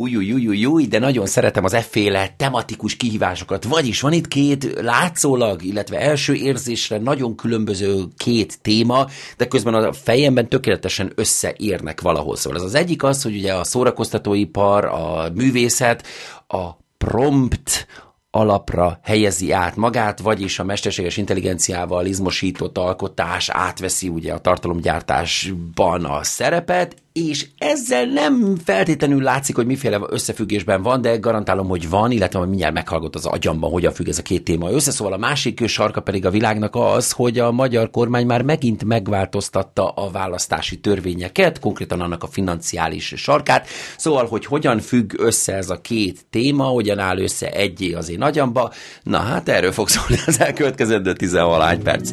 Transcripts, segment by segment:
új, új, új, új, új, de nagyon szeretem az efféle tematikus kihívásokat. Vagyis van itt két látszólag, illetve első érzésre nagyon különböző két téma, de közben a fejemben tökéletesen összeérnek valahol. Szóval ez az egyik az, hogy ugye a szórakoztatóipar, a művészet, a prompt, alapra helyezi át magát, vagyis a mesterséges intelligenciával izmosított alkotás átveszi ugye a tartalomgyártásban a szerepet, és ezzel nem feltétlenül látszik, hogy miféle összefüggésben van, de garantálom, hogy van, illetve hogy mindjárt meghallgat az agyamban, hogyan függ ez a két téma össze. Szóval a másik sarka pedig a világnak az, hogy a magyar kormány már megint megváltoztatta a választási törvényeket, konkrétan annak a financiális sarkát. Szóval, hogy hogyan függ össze ez a két téma, hogyan áll össze egyé az én agyamba. Na hát erről fog szólni az elkövetkezendő 10 perc.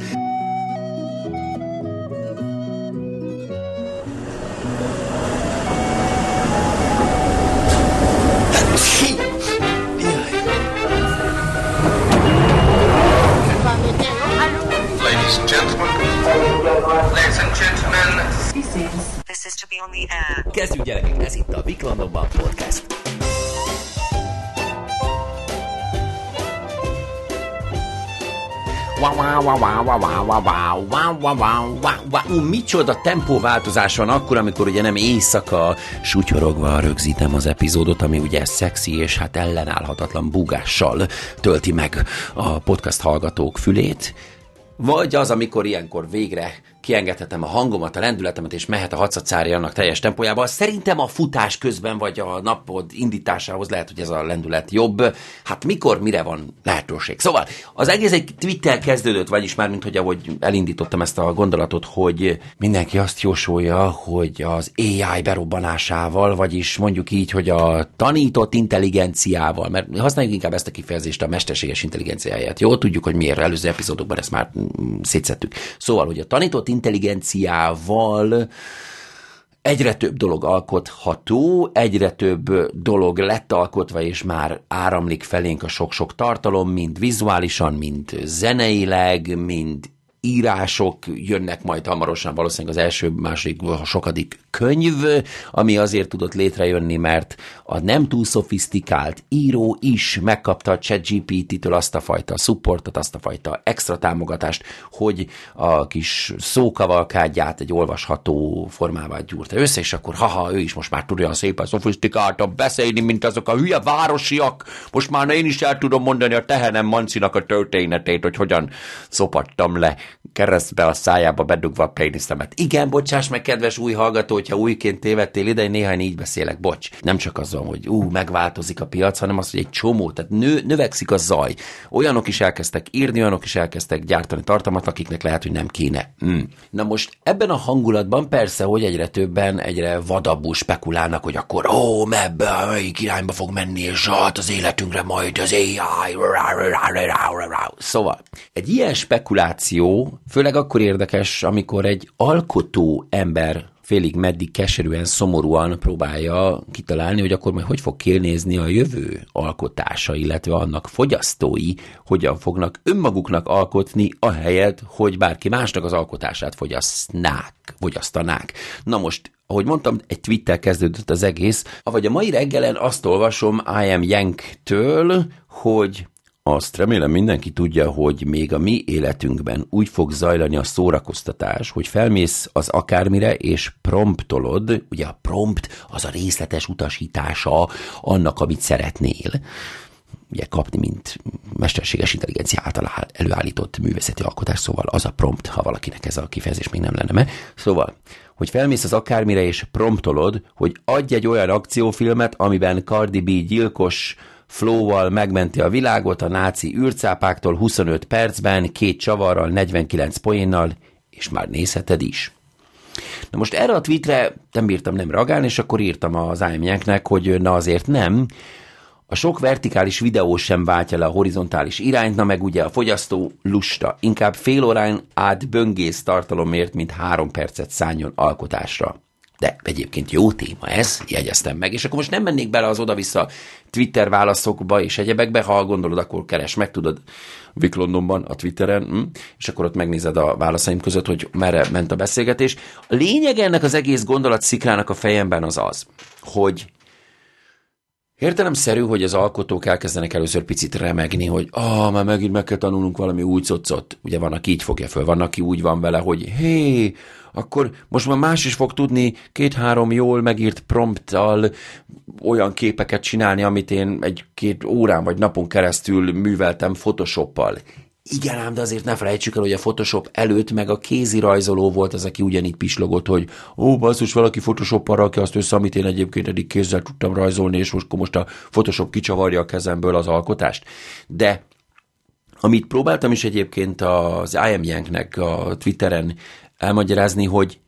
Micsoda tempóváltozás van akkor, amikor ugye nem éjszaka sutyorogva rögzítem az epizódot, ami ugye szexi és hát ellenállhatatlan búgással tölti meg a podcast hallgatók fülét, vagy az, amikor ilyenkor végre kiengedhetem a hangomat, a lendületemet, és mehet a hacacári annak teljes tempójában. Szerintem a futás közben, vagy a napod indításához lehet, hogy ez a lendület jobb. Hát mikor, mire van lehetőség. Szóval az egész egy Twitter kezdődött, vagyis már, mint hogy ahogy elindítottam ezt a gondolatot, hogy mindenki azt jósolja, hogy az AI berobbanásával, vagyis mondjuk így, hogy a tanított intelligenciával, mert használjuk inkább ezt a kifejezést a mesterséges intelligenciáját. Jó, tudjuk, hogy miért előző epizódokban ezt már mm, szétszettük. Szóval, hogy a tanított intelligenciával egyre több dolog alkotható, egyre több dolog lett alkotva, és már áramlik felénk a sok-sok tartalom, mind vizuálisan, mind zeneileg, mind írások jönnek majd hamarosan, valószínűleg az első, második, sokadik könyv, ami azért tudott létrejönni, mert a nem túl szofisztikált író is megkapta a ChatGPT-től azt a fajta supportot, azt a fajta extra támogatást, hogy a kis szókavalkádját egy olvasható formává gyúrta össze, és akkor haha, ő is most már tud olyan szépen szofisztikáltan beszélni, mint azok a hülye városiak. Most már én is el tudom mondani a tehenem Mancinak a történetét, hogy hogyan szopattam le keresztbe a szájába bedugva a péniszemet. Igen, bocsáss meg, kedves új hallgató, hogyha újként tévedtél ide, én néhány így beszélek, bocs. Nem csak az van, hogy ú, megváltozik a piac, hanem az, hogy egy csomó, tehát nő, növekszik a zaj. Olyanok is elkezdtek írni, olyanok is elkezdtek gyártani tartalmat, akiknek lehet, hogy nem kéne. Mm. Na most ebben a hangulatban persze, hogy egyre többen, egyre vadabbul spekulálnak, hogy akkor ó, mebbe, melyik irányba fog menni, és hát az életünkre majd az AI. Szóval, egy ilyen spekuláció főleg akkor érdekes, amikor egy alkotó ember félig meddig keserűen, szomorúan próbálja kitalálni, hogy akkor majd hogy fog kilnézni a jövő alkotása, illetve annak fogyasztói hogyan fognak önmaguknak alkotni, ahelyett, hogy bárki másnak az alkotását fogyasztnák, fogyasztanák. Na most ahogy mondtam, egy tweettel kezdődött az egész, avagy a mai reggelen azt olvasom I am Yank-től, hogy azt remélem mindenki tudja, hogy még a mi életünkben úgy fog zajlani a szórakoztatás, hogy felmész az akármire, és promptolod, ugye a prompt az a részletes utasítása annak, amit szeretnél ugye kapni, mint mesterséges intelligencia által előállított művészeti alkotás, szóval az a prompt, ha valakinek ez a kifejezés még nem lenne me. Szóval, hogy felmész az akármire és promptolod, hogy adj egy olyan akciófilmet, amiben Cardi B gyilkos flowval megmenti a világot a náci űrcápáktól 25 percben, két csavarral, 49 poénnal, és már nézheted is. Na most erre a tweetre nem bírtam nem reagálni, és akkor írtam az IMNYnek, hogy na azért nem, a sok vertikális videó sem váltja le a horizontális irányt, na meg ugye a fogyasztó lusta. Inkább fél órán át böngész tartalomért, mint három percet szálljon alkotásra. De egyébként jó téma ez, jegyeztem meg, és akkor most nem mennék bele az oda-vissza Twitter válaszokba és egyebekbe, ha gondolod, akkor keres meg, tudod, Vic Londonban, a Twitteren, hm? és akkor ott megnézed a válaszaim között, hogy merre ment a beszélgetés. A lényeg ennek az egész gondolat szikrának a fejemben az az, hogy Értelemszerű, hogy az alkotók elkezdenek először picit remegni, hogy ah, már megint meg kell tanulnunk valami új cocot. Ugye van, aki így fogja föl, van, aki úgy van vele, hogy hé, akkor most már más is fog tudni két-három jól megírt prompttal olyan képeket csinálni, amit én egy-két órán vagy napon keresztül műveltem Photoshoppal. Igen ám, de azért ne felejtsük el, hogy a Photoshop előtt meg a kézi rajzoló volt az, aki ugyanígy pislogott, hogy ó, basszus, valaki Photoshoppal rakja azt össze, amit én egyébként eddig kézzel tudtam rajzolni, és most, most a Photoshop kicsavarja a kezemből az alkotást. De amit próbáltam is egyébként az IM Yanknek a Twitteren elmagyarázni, hogy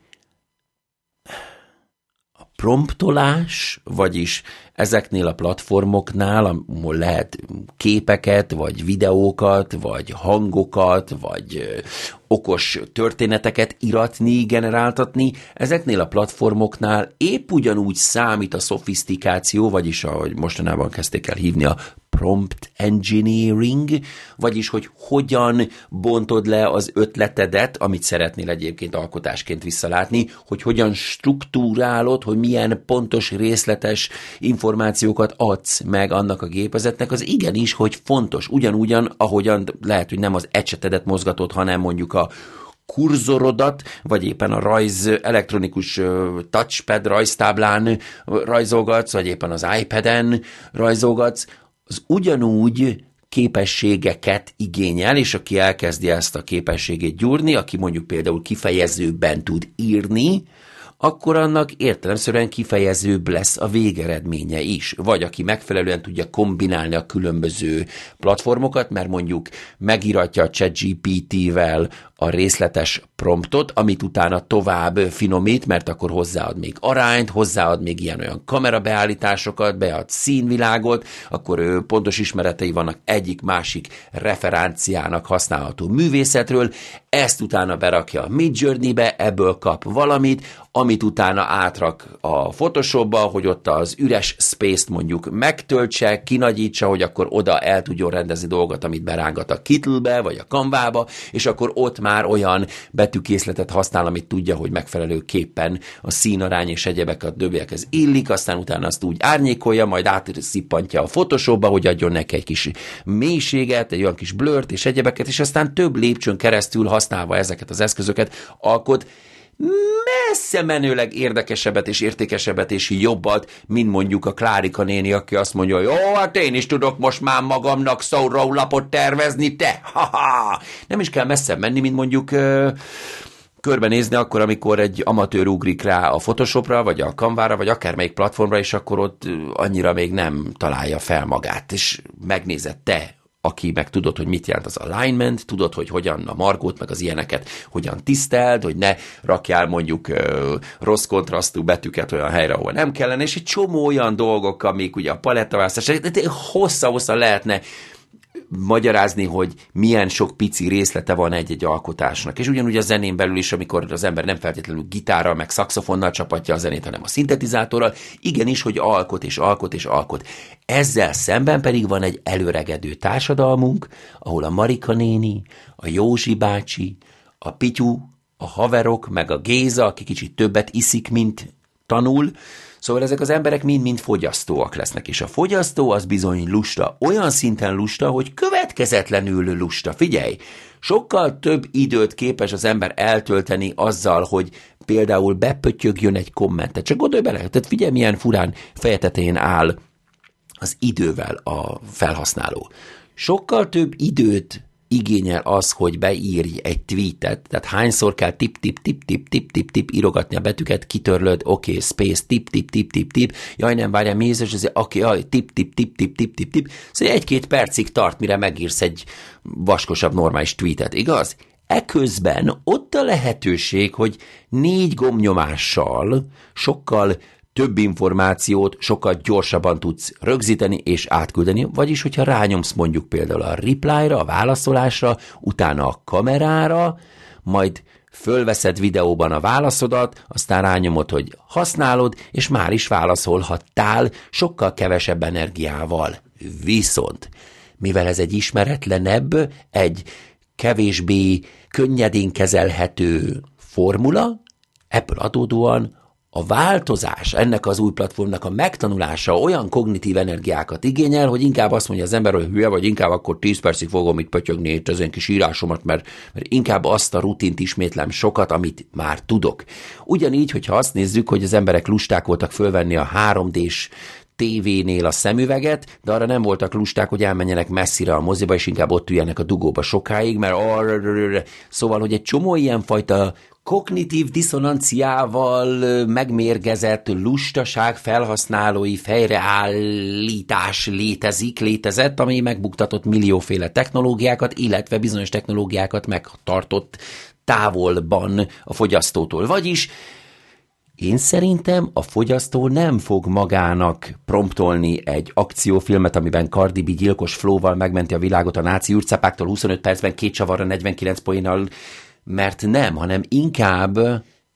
a promptolás, vagyis ezeknél a platformoknál, ahol lehet képeket, vagy videókat, vagy hangokat, vagy okos történeteket iratni, generáltatni, ezeknél a platformoknál épp ugyanúgy számít a szofisztikáció, vagyis ahogy mostanában kezdték el hívni a prompt engineering, vagyis hogy hogyan bontod le az ötletedet, amit szeretnél egyébként alkotásként visszalátni, hogy hogyan struktúrálod, hogy milyen pontos, részletes információkat adsz meg annak a gépezetnek, az igenis, hogy fontos. Ugyanúgyan, ahogyan lehet, hogy nem az ecsetedet mozgatod, hanem mondjuk a kurzorodat, vagy éppen a rajz, elektronikus touchpad rajztáblán rajzolgatsz, vagy éppen az iPad-en rajzolgatsz, az ugyanúgy képességeket igényel, és aki elkezdi ezt a képességét gyúrni, aki mondjuk például kifejezőben tud írni, akkor annak értelemszerűen kifejezőbb lesz a végeredménye is. Vagy aki megfelelően tudja kombinálni a különböző platformokat, mert mondjuk megíratja a ChatGPT-vel a részletes promptot, amit utána tovább finomít, mert akkor hozzáad még arányt, hozzáad még ilyen-olyan kamerabeállításokat, bead színvilágot, akkor pontos ismeretei vannak egyik-másik referenciának használható művészetről, ezt utána berakja a Midjourney-be, ebből kap valamit, amit utána átrak a Photoshopba, hogy ott az üres space-t mondjuk megtöltse, kinagyítsa, hogy akkor oda el tudjon rendezni dolgot, amit berángat a Kittle-be, vagy a Canva-ba, és akkor ott már olyan betűkészletet használ, amit tudja, hogy megfelelőképpen a színarány és egyebek a döbbiekhez illik, aztán utána azt úgy árnyékolja, majd átszippantja a Photoshopba, hogy adjon neki egy kis mélységet, egy olyan kis blurt és egyebeket, és aztán több lépcsőn keresztül használva ezeket az eszközöket alkot, messze menőleg érdekesebbet és értékesebbet és jobbat, mint mondjuk a Klárika néni, aki azt mondja, hogy jó, hát én is tudok most már magamnak lapot tervezni, te! Ha-ha! Nem is kell messze menni, mint mondjuk körbenézni akkor, amikor egy amatőr ugrik rá a Photoshopra, vagy a Canvára, vagy akármelyik platformra, és akkor ott annyira még nem találja fel magát, és megnézed te aki meg tudod, hogy mit jelent az alignment, tudod, hogy hogyan a margót, meg az ilyeneket hogyan tiszteld, hogy ne rakjál mondjuk ö, rossz kontrasztú betűket olyan helyre, ahol nem kellene, és egy csomó olyan dolgok, amik ugye a palettaválasztás, hossza-hossza lehetne magyarázni, hogy milyen sok pici részlete van egy-egy alkotásnak. És ugyanúgy a zenén belül is, amikor az ember nem feltétlenül gitárral, meg szakszofonnal csapatja a zenét, hanem a szintetizátorral, igenis, hogy alkot és alkot és alkot. Ezzel szemben pedig van egy előregedő társadalmunk, ahol a Marika néni, a Józsi bácsi, a Pityu, a haverok, meg a Géza, aki kicsit többet iszik, mint tanul, Szóval ezek az emberek mind-mind fogyasztóak lesznek, és a fogyasztó az bizony lusta, olyan szinten lusta, hogy következetlenül lusta. Figyelj, sokkal több időt képes az ember eltölteni azzal, hogy például bepötyögjön egy kommentet. Csak gondolj bele, tehát figyelj, milyen furán fejetetén áll az idővel a felhasználó. Sokkal több időt igényel az, hogy beírj egy tweetet, tehát hányszor kell tip, tip, tip, tip, tip, tip, tip írogatni a betűket, kitörlöd, oké, okay, space, tip, tip, tip, tip, tip, jaj, nem várjál, mézes, ez, oké, okay, jaj, tip, tip, tip, tip, tip, tip, tip, szóval egy-két percig tart, mire megírsz egy vaskosabb, normális tweetet, igaz? Eközben ott a lehetőség, hogy négy gomnyomással sokkal több információt sokkal gyorsabban tudsz rögzíteni és átküldeni, vagyis hogyha rányomsz mondjuk például a reply-ra, a válaszolásra, utána a kamerára, majd fölveszed videóban a válaszodat, aztán rányomod, hogy használod, és már is válaszolhattál sokkal kevesebb energiával. Viszont, mivel ez egy ismeretlenebb, egy kevésbé könnyedén kezelhető formula, ebből adódóan a változás, ennek az új platformnak a megtanulása olyan kognitív energiákat igényel, hogy inkább azt mondja az ember, hogy hülye vagy, inkább akkor 10 percig fogom itt pötyögni itt az én kis írásomat, mert, mert inkább azt a rutint ismétlem sokat, amit már tudok. Ugyanígy, hogyha azt nézzük, hogy az emberek lusták voltak fölvenni a 3D-s tévénél a szemüveget, de arra nem voltak lusták, hogy elmenjenek messzire a moziba, és inkább ott üljenek a dugóba sokáig, mert arra, szóval, hogy egy csomó ilyenfajta kognitív diszonanciával megmérgezett lustaság felhasználói fejreállítás létezik, létezett, ami megbuktatott millióféle technológiákat, illetve bizonyos technológiákat megtartott távolban a fogyasztótól. Vagyis én szerintem a fogyasztó nem fog magának promptolni egy akciófilmet, amiben Cardi B gyilkos flóval megmenti a világot a náci űrcapáktól 25 percben, két csavarra 49 poénnal, mert nem, hanem inkább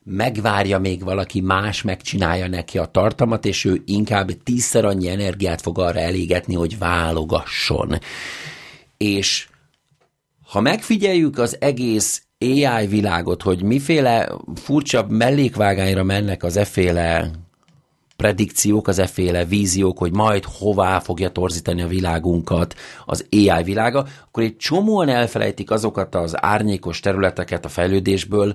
megvárja még valaki más, megcsinálja neki a tartalmat, és ő inkább tízszer annyi energiát fog arra elégetni, hogy válogasson. És ha megfigyeljük az egész AI világot, hogy miféle furcsa mellékvágányra mennek az efféle predikciók, az efféle víziók, hogy majd hová fogja torzítani a világunkat az AI világa, akkor egy csomóan elfelejtik azokat az árnyékos területeket a fejlődésből,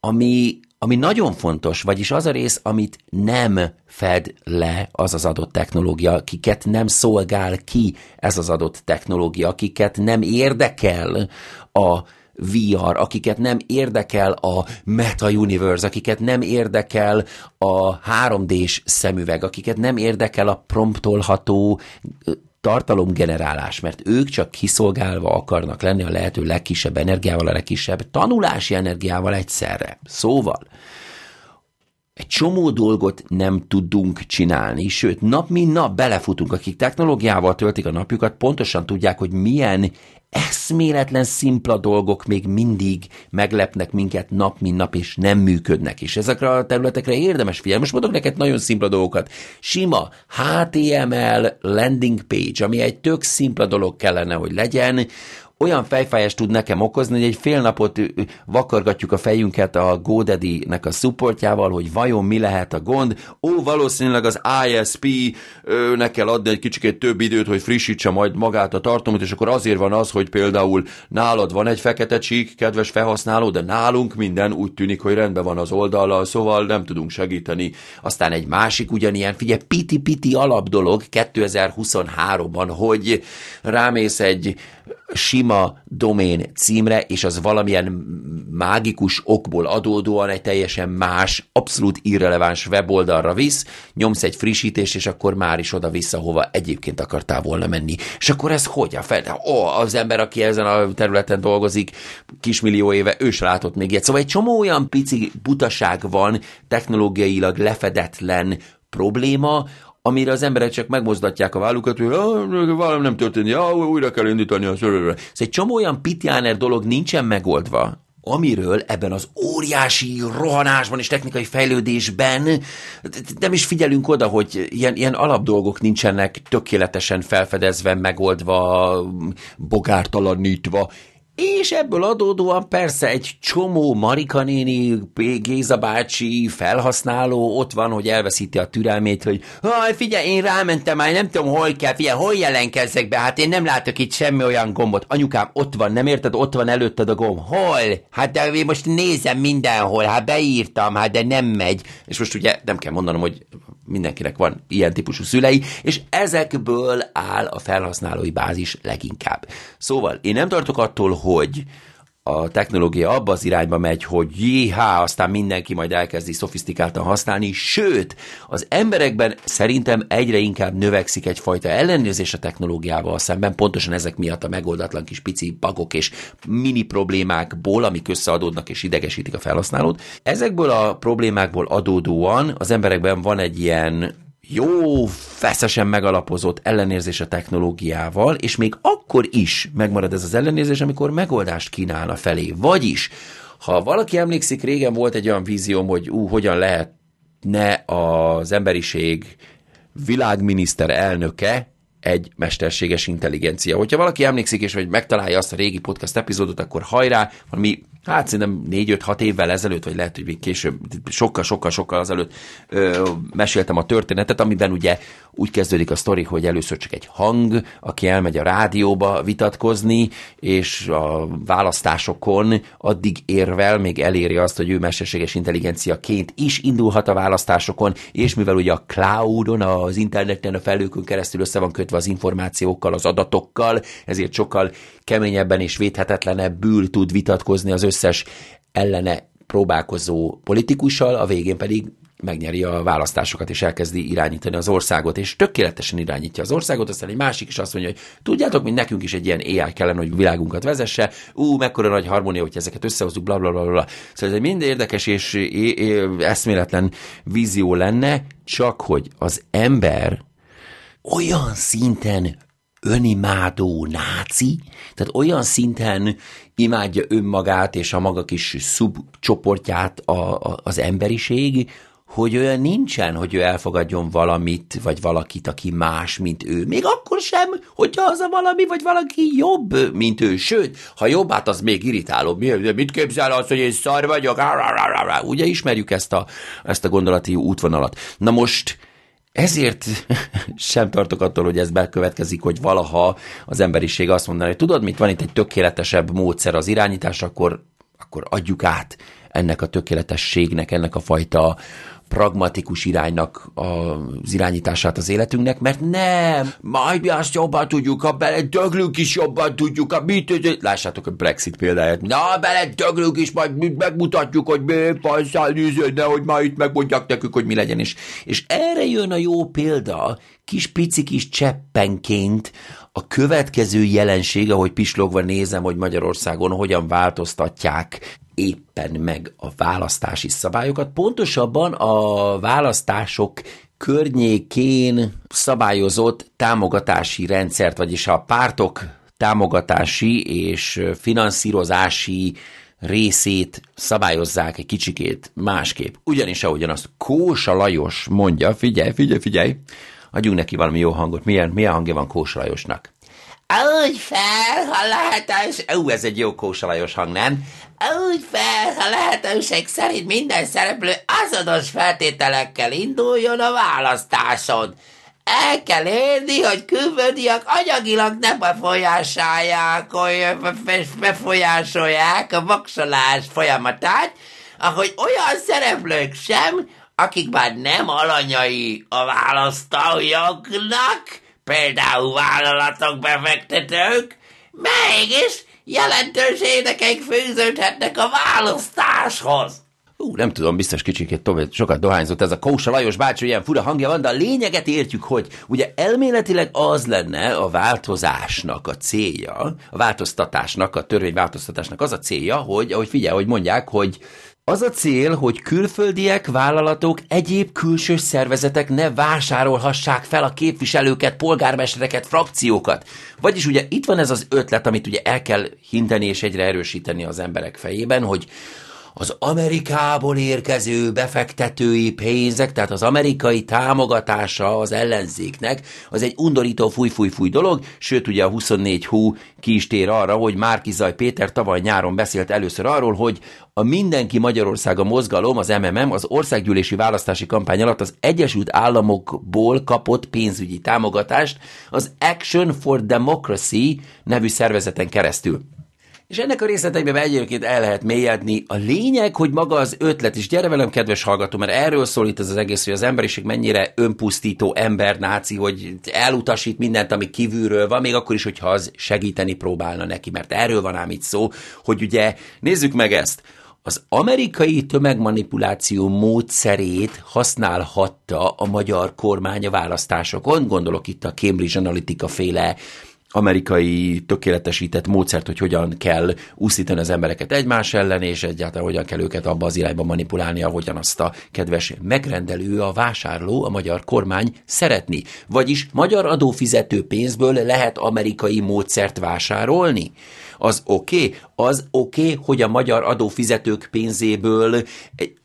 ami, ami nagyon fontos, vagyis az a rész, amit nem fed le az az adott technológia, akiket nem szolgál ki ez az adott technológia, akiket nem érdekel a VR, akiket nem érdekel a Meta Universe, akiket nem érdekel a 3D-s szemüveg, akiket nem érdekel a promptolható tartalomgenerálás, mert ők csak kiszolgálva akarnak lenni a lehető legkisebb energiával, a legkisebb tanulási energiával egyszerre. Szóval, egy csomó dolgot nem tudunk csinálni, sőt, nap mint nap belefutunk, akik technológiával töltik a napjukat, pontosan tudják, hogy milyen eszméletlen szimpla dolgok még mindig meglepnek minket nap, mint nap, és nem működnek. És ezekre a területekre érdemes figyelni. Most mondok neked nagyon szimpla dolgokat. Sima HTML landing page, ami egy tök szimpla dolog kellene, hogy legyen, olyan fejfájást tud nekem okozni, hogy egy fél napot vakargatjuk a fejünket a GoDaddy-nek a supportjával, hogy vajon mi lehet a gond. Ó, valószínűleg az ISP-nek kell adni egy kicsit több időt, hogy frissítse majd magát a tartalmat, és akkor azért van az, hogy például nálad van egy fekete csík, kedves felhasználó, de nálunk minden úgy tűnik, hogy rendben van az oldallal, szóval nem tudunk segíteni. Aztán egy másik ugyanilyen, figyelj, piti-piti alap dolog 2023-ban, hogy rámész egy sima domén címre, és az valamilyen mágikus okból adódóan egy teljesen más, abszolút irreleváns weboldalra visz, nyomsz egy frissítést, és akkor már is oda-vissza, hova egyébként akartál volna menni. És akkor ez hogy a fel? Ó, az ember, aki ezen a területen dolgozik kismillió éve, ő se látott még ilyet. Szóval egy csomó olyan pici butaság van, technológiailag lefedetlen probléma, amire az emberek csak megmozdatják a vállukat, hogy valami nem történik, ja, újra kell indítani a szörőre. Szóval egy csomó olyan pitjáner dolog nincsen megoldva, amiről ebben az óriási rohanásban és technikai fejlődésben nem is figyelünk oda, hogy ilyen, ilyen alapdolgok nincsenek tökéletesen felfedezve, megoldva, bogártalanítva, és ebből adódóan persze egy csomó Marika néni, Géza bácsi felhasználó ott van, hogy elveszíti a türelmét, hogy Haj, figyelj, én rámentem már, nem tudom, hol kell, figyelj, hol jelenkezzek be, hát én nem látok itt semmi olyan gombot. Anyukám, ott van, nem érted, ott van előtted a gomb. Hol? Hát de én most nézem mindenhol, hát beírtam, hát de nem megy. És most ugye nem kell mondanom, hogy mindenkinek van ilyen típusú szülei, és ezekből áll a felhasználói bázis leginkább. Szóval én nem tartok attól, hogy a technológia abba az irányba megy, hogy jéhá, aztán mindenki majd elkezdi szofisztikáltan használni, sőt, az emberekben szerintem egyre inkább növekszik egyfajta ellenőrzés a technológiával szemben, pontosan ezek miatt a megoldatlan kis pici bagok és mini problémákból, amik összeadódnak és idegesítik a felhasználót. Ezekből a problémákból adódóan az emberekben van egy ilyen jó, feszesen megalapozott ellenérzés a technológiával, és még akkor is megmarad ez az ellenérzés, amikor megoldást kínálna felé. Vagyis, ha valaki emlékszik, régen volt egy olyan vízióm, hogy ú, hogyan lehetne az emberiség világminiszter elnöke, egy mesterséges intelligencia. Hogyha valaki emlékszik, és vagy megtalálja azt a régi podcast epizódot, akkor hajrá, valami, hát szerintem 4-5-6 évvel ezelőtt, vagy lehet, hogy még később, sokkal, sokkal, sokkal azelőtt ö, meséltem a történetet, amiben ugye úgy kezdődik a sztori, hogy először csak egy hang, aki elmegy a rádióba vitatkozni, és a választásokon addig érvel, még eléri azt, hogy ő mesterséges intelligenciaként is indulhat a választásokon, és mivel ugye a cloudon, az interneten, a felőkön keresztül össze van kötve az információkkal, az adatokkal, ezért sokkal keményebben és védhetetlenebbül tud vitatkozni az összes ellene próbálkozó politikussal, a végén pedig megnyeri a választásokat, és elkezdi irányítani az országot, és tökéletesen irányítja az országot, aztán egy másik is azt mondja, hogy tudjátok, mint nekünk is egy ilyen AI kellene, hogy világunkat vezesse, ú, mekkora nagy harmónia, hogy ezeket összehozzuk, bla bla bla bla. Szóval ez egy mind érdekes és eszméletlen vízió lenne, csak hogy az ember olyan szinten önimádó náci, tehát olyan szinten imádja önmagát és a maga kis szubcsoportját a, a, az emberiség, hogy olyan nincsen, hogy ő elfogadjon valamit, vagy valakit, aki más, mint ő. Még akkor sem, hogyha az a valami, vagy valaki jobb, mint ő. Sőt, ha jobb, hát az még irritálóbb. Mi, mit képzel az, hogy én szar vagyok? Ugye ismerjük ezt a, ezt a gondolati útvonalat. Na most ezért sem tartok attól, hogy ez bekövetkezik, hogy valaha az emberiség azt mondaná, hogy tudod, mit van itt egy tökéletesebb módszer az irányítás, akkor, akkor adjuk át ennek a tökéletességnek, ennek a fajta pragmatikus iránynak az irányítását az életünknek, mert nem, majd mi azt jobban tudjuk, ha bele döglünk is jobban tudjuk, ha mit, lássátok a Brexit példáját, na bele döglünk is, majd megmutatjuk, hogy mi passzál néződne, hogy ma itt megmondják nekünk, hogy mi legyen, és, és erre jön a jó példa, kis pici kis cseppenként a következő jelenség, ahogy pislogva nézem, hogy Magyarországon hogyan változtatják éppen meg a választási szabályokat. Pontosabban a választások környékén szabályozott támogatási rendszert, vagyis a pártok támogatási és finanszírozási részét szabályozzák egy kicsikét másképp. Ugyanis ahogyan azt Kósa Lajos mondja, figyelj, figyelj, figyelj, adjunk neki valami jó hangot. Milyen, milyen hangja van Kósa Lajosnak? Úgy fel, ha lehetőség... Ú, ez egy jó Kósa Lajos hang, nem? Úgy fel, ha lehetőség szerint minden szereplő azonos feltételekkel induljon a választáson. El kell érni, hogy külföldiak anyagilag nem befolyásolják, befolyásolják a voksolás folyamatát, ahogy olyan szereplők sem, akik már nem alanyai a választójognak, például vállalatok, befektetők, mégis jelentős érdekeik fűződhetnek a választáshoz. Ú, nem tudom, biztos kicsikét tovább sokat dohányzott ez a Kósa Lajos bácsi, ilyen fura hangja van, de a lényeget értjük, hogy ugye elméletileg az lenne a változásnak a célja, a változtatásnak, a törvényváltoztatásnak az a célja, hogy, ahogy figyelj, hogy mondják, hogy az a cél, hogy külföldiek, vállalatok, egyéb külső szervezetek ne vásárolhassák fel a képviselőket, polgármestereket, frakciókat. Vagyis ugye itt van ez az ötlet, amit ugye el kell hinteni és egyre erősíteni az emberek fejében, hogy az Amerikából érkező befektetői pénzek, tehát az amerikai támogatása az ellenzéknek, az egy undorító fúj-fúj-fúj dolog, sőt ugye a 24 hú ki is tér arra, hogy Márkizaj Péter tavaly nyáron beszélt először arról, hogy a Mindenki Magyarországa mozgalom, az MMM, az országgyűlési választási kampány alatt az Egyesült Államokból kapott pénzügyi támogatást az Action for Democracy nevű szervezeten keresztül. És ennek a részleteiben egyébként el lehet mélyedni. A lényeg, hogy maga az ötlet is, gyere velem, kedves hallgató, mert erről szól itt ez az egész, hogy az emberiség mennyire önpusztító embernáci, hogy elutasít mindent, ami kívülről van, még akkor is, hogyha az segíteni próbálna neki, mert erről van ám itt szó, hogy ugye nézzük meg ezt. Az amerikai tömegmanipuláció módszerét használhatta a magyar kormány a választásokon, gondolok itt a Cambridge Analytica féle amerikai tökéletesített módszert, hogy hogyan kell úszítani az embereket egymás ellen, és egyáltalán hogyan kell őket abba az irányba manipulálni, ahogyan azt a kedves megrendelő, a vásárló, a magyar kormány szeretni. Vagyis magyar adófizető pénzből lehet amerikai módszert vásárolni? az oké, okay. az oké, okay, hogy a magyar adófizetők pénzéből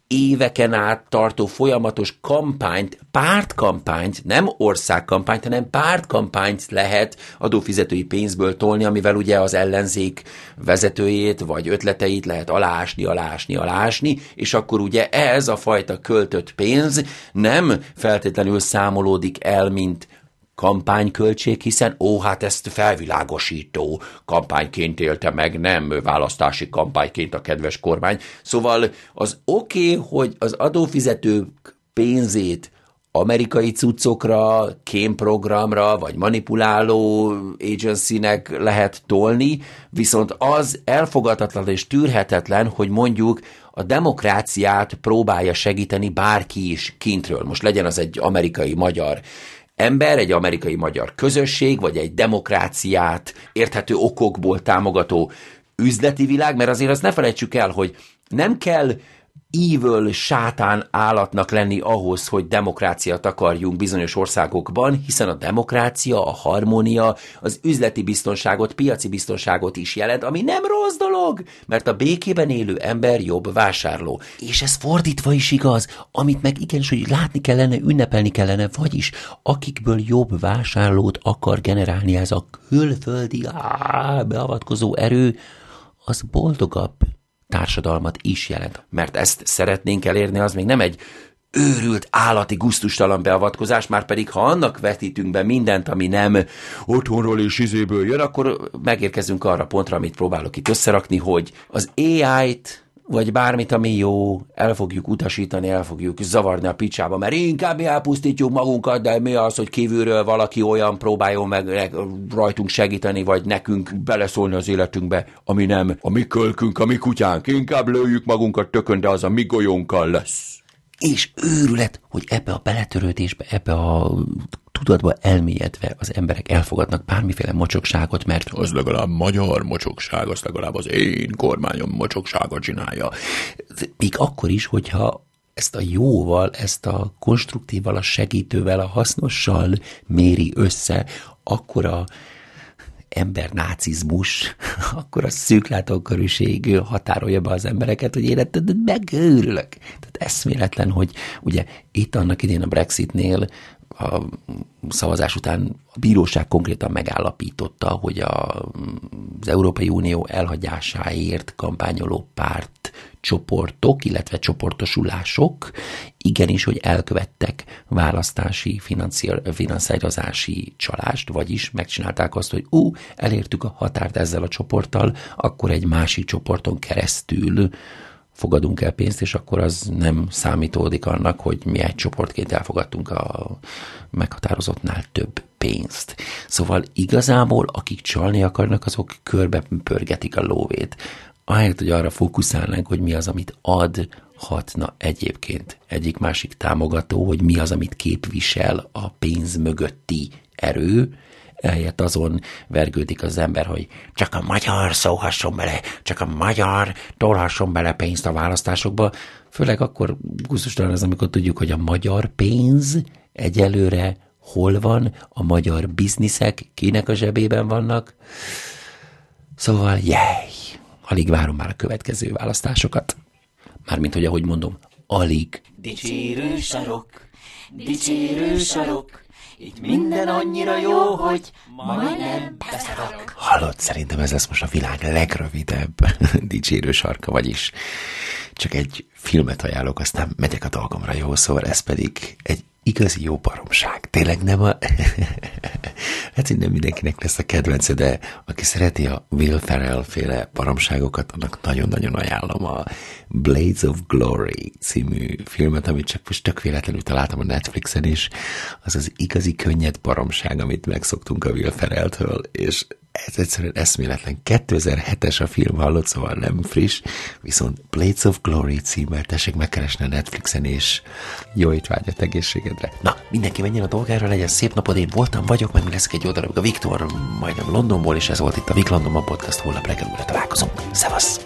éveken át tartó folyamatos kampányt, pártkampányt, nem országkampányt, hanem pártkampányt lehet adófizetői pénzből tolni, amivel ugye az ellenzék vezetőjét vagy ötleteit lehet alásni, alásni, alásni, és akkor ugye ez a fajta költött pénz nem feltétlenül számolódik el, mint kampányköltség, hiszen ó, hát ezt felvilágosító kampányként élte meg, nem választási kampányként a kedves kormány. Szóval az oké, okay, hogy az adófizetők pénzét amerikai cuccokra, kémprogramra, vagy manipuláló agencynek lehet tolni, viszont az elfogadhatatlan és tűrhetetlen, hogy mondjuk a demokráciát próbálja segíteni bárki is kintről. Most legyen az egy amerikai-magyar ember, egy amerikai-magyar közösség, vagy egy demokráciát érthető okokból támogató üzleti világ, mert azért azt ne felejtsük el, hogy nem kell evil sátán állatnak lenni ahhoz, hogy demokráciát akarjunk bizonyos országokban, hiszen a demokrácia, a harmónia, az üzleti biztonságot, piaci biztonságot is jelent, ami nem rossz dolog, mert a békében élő ember jobb vásárló. És ez fordítva is igaz, amit meg igenis, hogy látni kellene, ünnepelni kellene, vagyis akikből jobb vásárlót akar generálni ez a külföldi á, beavatkozó erő, az boldogabb társadalmat is jelent. Mert ezt szeretnénk elérni, az még nem egy őrült, állati, guztustalan beavatkozás, már pedig ha annak vetítünk be mindent, ami nem otthonról és izéből jön, akkor megérkezünk arra pontra, amit próbálok itt összerakni, hogy az AI-t vagy bármit, ami jó, el fogjuk utasítani, el fogjuk zavarni a picsába, mert inkább mi elpusztítjuk magunkat, de mi az, hogy kívülről valaki olyan próbáljon meg rajtunk segíteni, vagy nekünk beleszólni az életünkbe, ami nem a mi kölkünk, a mi kutyánk, inkább lőjük magunkat tökön, de az a mi golyónkkal lesz. És őrület, hogy ebbe a beletörődésbe, ebbe a tudatba elmélyedve az emberek elfogadnak bármiféle mocsokságot, mert az legalább magyar mocsokság, az legalább az én kormányom mocsokságot csinálja. Még akkor is, hogyha ezt a jóval, ezt a konstruktívval, a segítővel, a hasznossal méri össze, akkor a ember nácizmus, akkor a szűklátókörűség határolja be az embereket, hogy én megőrülök. Tehát eszméletlen, hogy ugye itt annak idén a Brexitnél a szavazás után a bíróság konkrétan megállapította, hogy a, az Európai Unió elhagyásáért kampányoló párt csoportok, illetve csoportosulások igenis, hogy elkövettek választási finanszírozási csalást, vagyis megcsinálták azt, hogy ú, elértük a határt ezzel a csoporttal, akkor egy másik csoporton keresztül fogadunk el pénzt, és akkor az nem számítódik annak, hogy mi egy csoportként elfogadtunk a meghatározottnál több pénzt. Szóval igazából, akik csalni akarnak, azok körbe pörgetik a lóvét. Ahelyett, hogy arra fókuszálnánk, hogy mi az, amit adhatna egyébként egyik másik támogató, hogy mi az, amit képvisel a pénz mögötti erő, eljött azon vergődik az ember, hogy csak a magyar szóhasson bele, csak a magyar tolhasson bele pénzt a választásokba, főleg akkor gusztustalan az, amikor tudjuk, hogy a magyar pénz egyelőre hol van, a magyar bizniszek kinek a zsebében vannak. Szóval, jej, alig várom már a következő választásokat. Mármint, hogy ahogy mondom, alig. Dicsérő sarok, dicsérő sarok, itt minden annyira jó, hogy majdnem beszarok. Hallott, szerintem ez lesz most a világ legrövidebb dicsérő sarka, vagyis csak egy filmet ajánlok, aztán megyek a dolgomra, jó? Szóval ez pedig egy igazi jó baromság. Tényleg nem a... hát hogy nem mindenkinek lesz a kedvence, de aki szereti a Will Ferrell féle baromságokat, annak nagyon-nagyon ajánlom a Blades of Glory című filmet, amit csak most tök véletlenül találtam a Netflixen is. Az az igazi könnyed baromság, amit megszoktunk a Will Ferrell-től, és ez egyszerűen eszméletlen. 2007-es a film, hallott, szóval nem friss, viszont Blades of Glory címmel tessék megkeresni a Netflixen, és jó étvágyat egészségedre. Na, mindenki menjen a dolgára, legyen szép napod, én voltam, vagyok, meg mi lesz egy oldalak a Viktor, majdnem Londonból, és ez volt itt a Vik Londonban podcast, holnap reggel újra találkozunk. Szevasz!